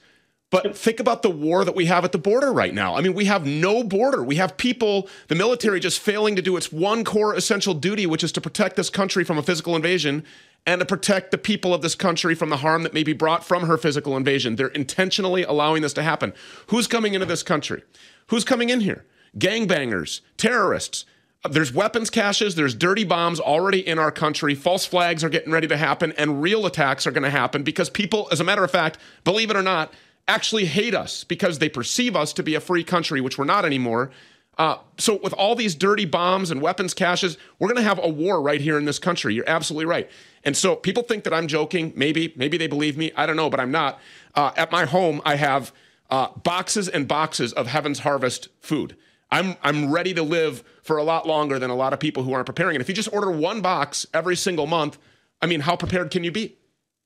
But think about the war that we have at the border right now. I mean, we have no border. We have people, the military just failing to do its one core essential duty, which is to protect this country from a physical invasion and to protect the people of this country from the harm that may be brought from her physical invasion. They're intentionally allowing this to happen. Who's coming into this country? Who's coming in here? Gangbangers, terrorists. Uh, there's weapons caches, there's dirty bombs already in our country. False flags are getting ready to happen, and real attacks are going to happen because people, as a matter of fact, believe it or not, actually hate us because they perceive us to be a free country, which we're not anymore. Uh, so, with all these dirty bombs and weapons caches, we're going to have a war right here in this country. You're absolutely right. And so, people think that I'm joking. Maybe, maybe they believe me. I don't know, but I'm not. Uh, at my home, I have uh, boxes and boxes of Heaven's Harvest food. I'm I'm ready to live for a lot longer than a lot of people who aren't preparing. And if you just order one box every single month, I mean, how prepared can you be?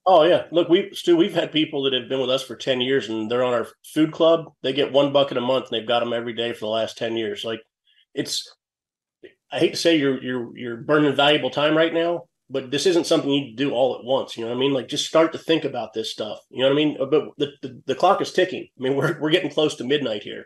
Oh yeah, look, we Stew, we've had people that have been with us for ten years, and they're on our food club. They get one bucket a month, and they've got them every day for the last ten years. Like, it's I hate to say you're you're you're burning valuable time right now, but this isn't something you do all at once. You know what I mean? Like, just start to think about this stuff. You know what I mean? Uh, but the the, the clock is ticking. I mean, we're we're getting close to midnight here.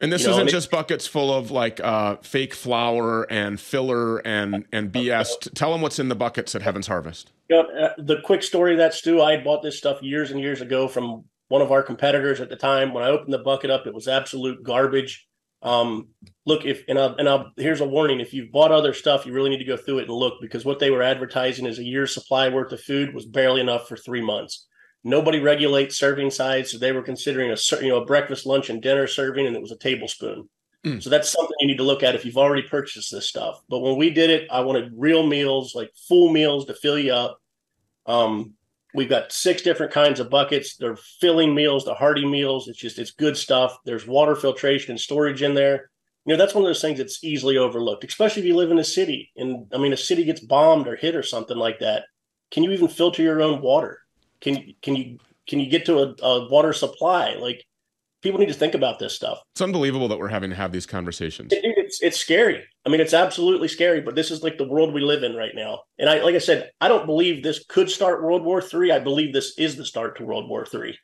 And this you know, isn't just buckets full of like uh, fake flour and filler and and BS. Tell them what's in the buckets at Heaven's Harvest. You know, uh, the quick story of that Stew, I had bought this stuff years and years ago from one of our competitors at the time. When I opened the bucket up, it was absolute garbage. Um, look, if and I'll, and I'll, here's a warning: if you've bought other stuff, you really need to go through it and look because what they were advertising as a year's supply worth of food was barely enough for three months. Nobody regulates serving size, so they were considering a you know a breakfast, lunch, and dinner serving, and it was a tablespoon. Mm. So that's something you need to look at if you've already purchased this stuff. But when we did it, I wanted real meals, like full meals to fill you up. Um, we've got six different kinds of buckets. They're filling meals, the hearty meals. It's just it's good stuff. There's water filtration and storage in there. You know, that's one of those things that's easily overlooked, especially if you live in a city. And I mean, a city gets bombed or hit or something like that. Can you even filter your own water? Can can you can you get to a, a water supply? Like people need to think about this stuff. It's unbelievable that we're having to have these conversations. Dude, it's it's scary. I mean, it's absolutely scary. But this is like the world we live in right now. And I, like I said, I don't believe this could start World War Three. I believe this is the start to World War Three.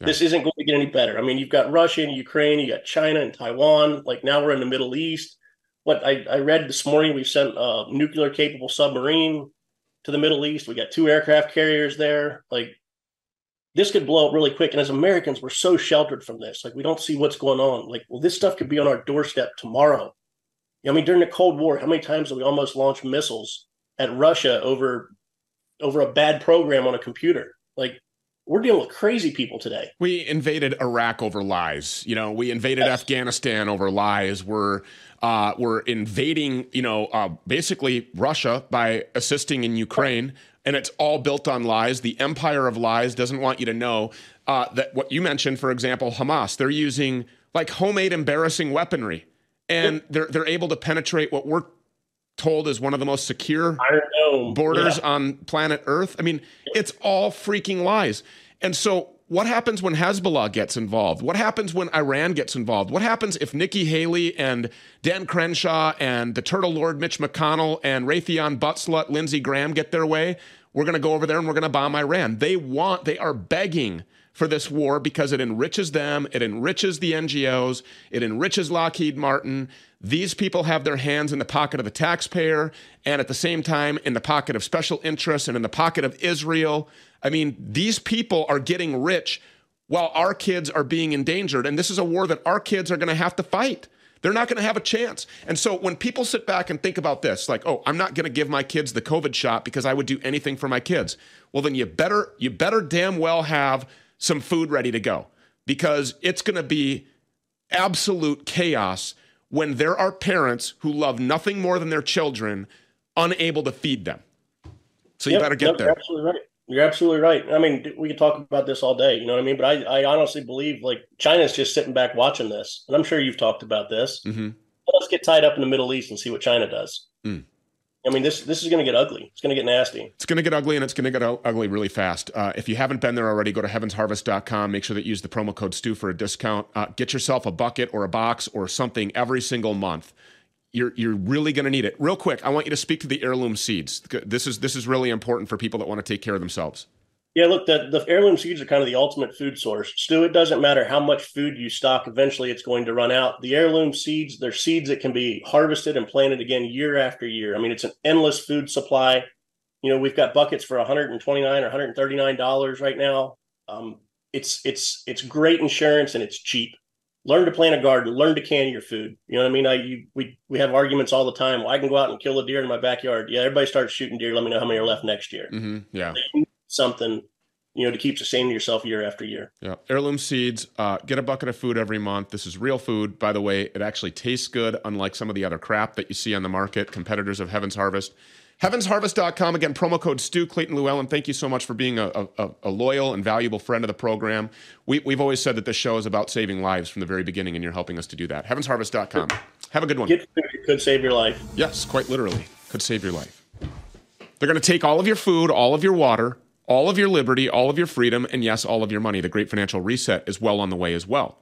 This isn't going to get any better. I mean, you've got Russia and Ukraine, you got China and Taiwan. Like now we're in the Middle East. What I, I read this morning, we've sent a nuclear capable submarine to the Middle East. We got two aircraft carriers there. Like this could blow up really quick. And as Americans, we're so sheltered from this. Like we don't see what's going on. Like, well, this stuff could be on our doorstep tomorrow. You know, I mean, during the Cold War, how many times did we almost launch missiles at Russia over over a bad program on a computer? Like we're dealing with crazy people today. We invaded Iraq over lies. You know, we invaded Afghanistan over lies. We're uh, we're invading, you know, uh, basically Russia by assisting in Ukraine, and it's all built on lies. The empire of lies doesn't want you to know uh, that what you mentioned, for example, Hamas. They're using like homemade embarrassing weaponry, and they're they're able to penetrate what we're told is one of the most secure borders yeah. on planet Earth. I mean, it's all freaking lies. And so, what happens when Hezbollah gets involved? What happens when Iran gets involved? What happens if Nikki Haley and Dan Crenshaw and the Turtle Lord Mitch McConnell and Raytheon Buttslut Lindsey Graham get their way? We're going to go over there and we're going to bomb Iran. They want, they are begging for this war because it enriches them, it enriches the NGOs, it enriches Lockheed Martin. These people have their hands in the pocket of the taxpayer and at the same time in the pocket of special interests and in the pocket of Israel. I mean, these people are getting rich while our kids are being endangered. And this is a war that our kids are going to have to fight. They're not going to have a chance. And so when people sit back and think about this, like, oh, I'm not going to give my kids the COVID shot because I would do anything for my kids. Well, then you better you better damn well have some food ready to go because it's going to be absolute chaos when there are parents who love nothing more than their children unable to feed them. So you Yep, better get yep, there. Absolutely right. You're absolutely right. I mean, we could talk about this all day. You know what I mean? But I, I honestly believe like China's just sitting back watching this, and I'm sure you've talked about this. Mm-hmm. Let's get tied up in the Middle East and see what China does. Mm. I mean, this this is going to get ugly. It's going to get nasty. It's going to get ugly and it's going to get u- ugly really fast. Uh, if you haven't been there already, go to heavensharvest.com. Make sure that you use the promo code STEW for a discount. Uh, get yourself a bucket or a box or something every single month. You're, you're really going to need it. Real quick, I want you to speak to the heirloom seeds. This is, this is really important for people that want to take care of themselves. Yeah, look, the, the heirloom seeds are kind of the ultimate food source. Stew, it doesn't matter how much food you stock, eventually it's going to run out. The heirloom seeds, they're seeds that can be harvested and planted again year after year. I mean, it's an endless food supply. You know, we've got buckets for 129 or 139 dollars right now. Um, it's it's it's great insurance and it's cheap. Learn to plant a garden. Learn to can your food. You know what I mean? I you, we we have arguments all the time. Well, I can go out and kill a deer in my backyard. Yeah, everybody starts shooting deer. Let me know how many are left next year. Mm-hmm. Yeah. Something you know to keep sustaining yourself year after year. Yeah, heirloom seeds. Uh, get a bucket of food every month. This is real food, by the way. It actually tastes good, unlike some of the other crap that you see on the market. Competitors of Heaven's Harvest. HeavensHarvest.com. Again, promo code Stew Clayton Llewelyn. Thank you so much for being a, a, a loyal and valuable friend of the program. We, we've always said that this show is about saving lives from the very beginning, and you're helping us to do that. HeavensHarvest.com. Have a good one. Could save your life. Yes, quite literally. Could save your life. They're going to take all of your food, all of your water, all of your liberty, all of your freedom, and yes, all of your money. The Great Financial Reset is well on the way as well.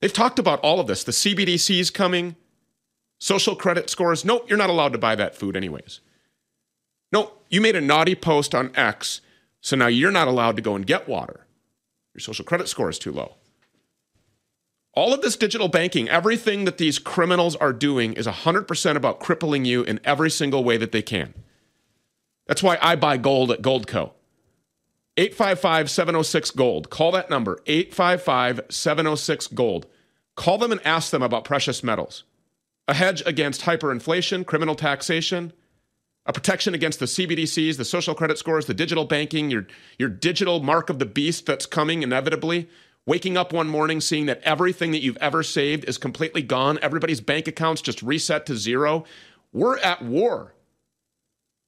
They've talked about all of this. The CBDC is coming, social credit scores. Nope, you're not allowed to buy that food anyways. You made a naughty post on X, so now you're not allowed to go and get water. Your social credit score is too low. All of this digital banking, everything that these criminals are doing is 100% about crippling you in every single way that they can. That's why I buy gold at Goldco. 855 706 Gold. Call that number, 855 706 Gold. Call them and ask them about precious metals. A hedge against hyperinflation, criminal taxation, a protection against the CBDCs, the social credit scores, the digital banking, your, your digital mark of the beast that's coming inevitably. Waking up one morning, seeing that everything that you've ever saved is completely gone, everybody's bank accounts just reset to zero. We're at war.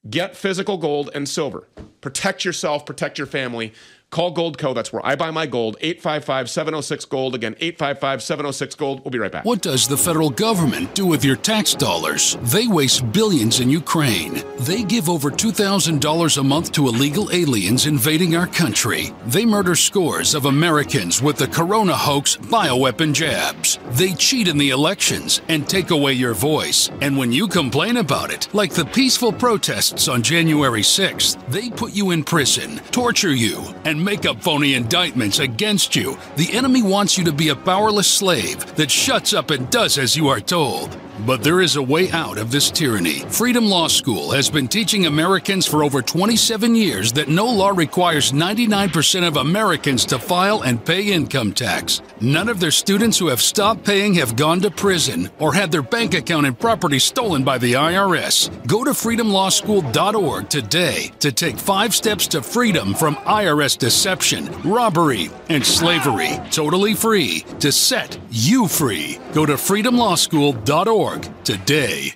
Get physical gold and silver. Protect yourself, protect your family. Call Goldco. That's where I buy my gold. 855 706 Gold. Again, 855 706 Gold. We'll be right back. What does the federal government do with your tax dollars? They waste billions in Ukraine. They give over $2,000 a month to illegal aliens invading our country. They murder scores of Americans with the corona hoax bioweapon jabs. They cheat in the elections and take away your voice. And when you complain about it, like the peaceful protests on January 6th, they put you in prison, torture you, and make up phony indictments against you. The enemy wants you to be a powerless slave that shuts up and does as you are told. But there is a way out of this tyranny. Freedom Law School has been teaching Americans for over 27 years that no law requires 99% of Americans to file and pay income tax. None of their students who have stopped paying have gone to prison or had their bank account and property stolen by the IRS. Go to freedomlawschool.org today to take five steps to freedom from IRS deception, robbery, and slavery. Totally free to set you free. Go to freedomlawschool.org today.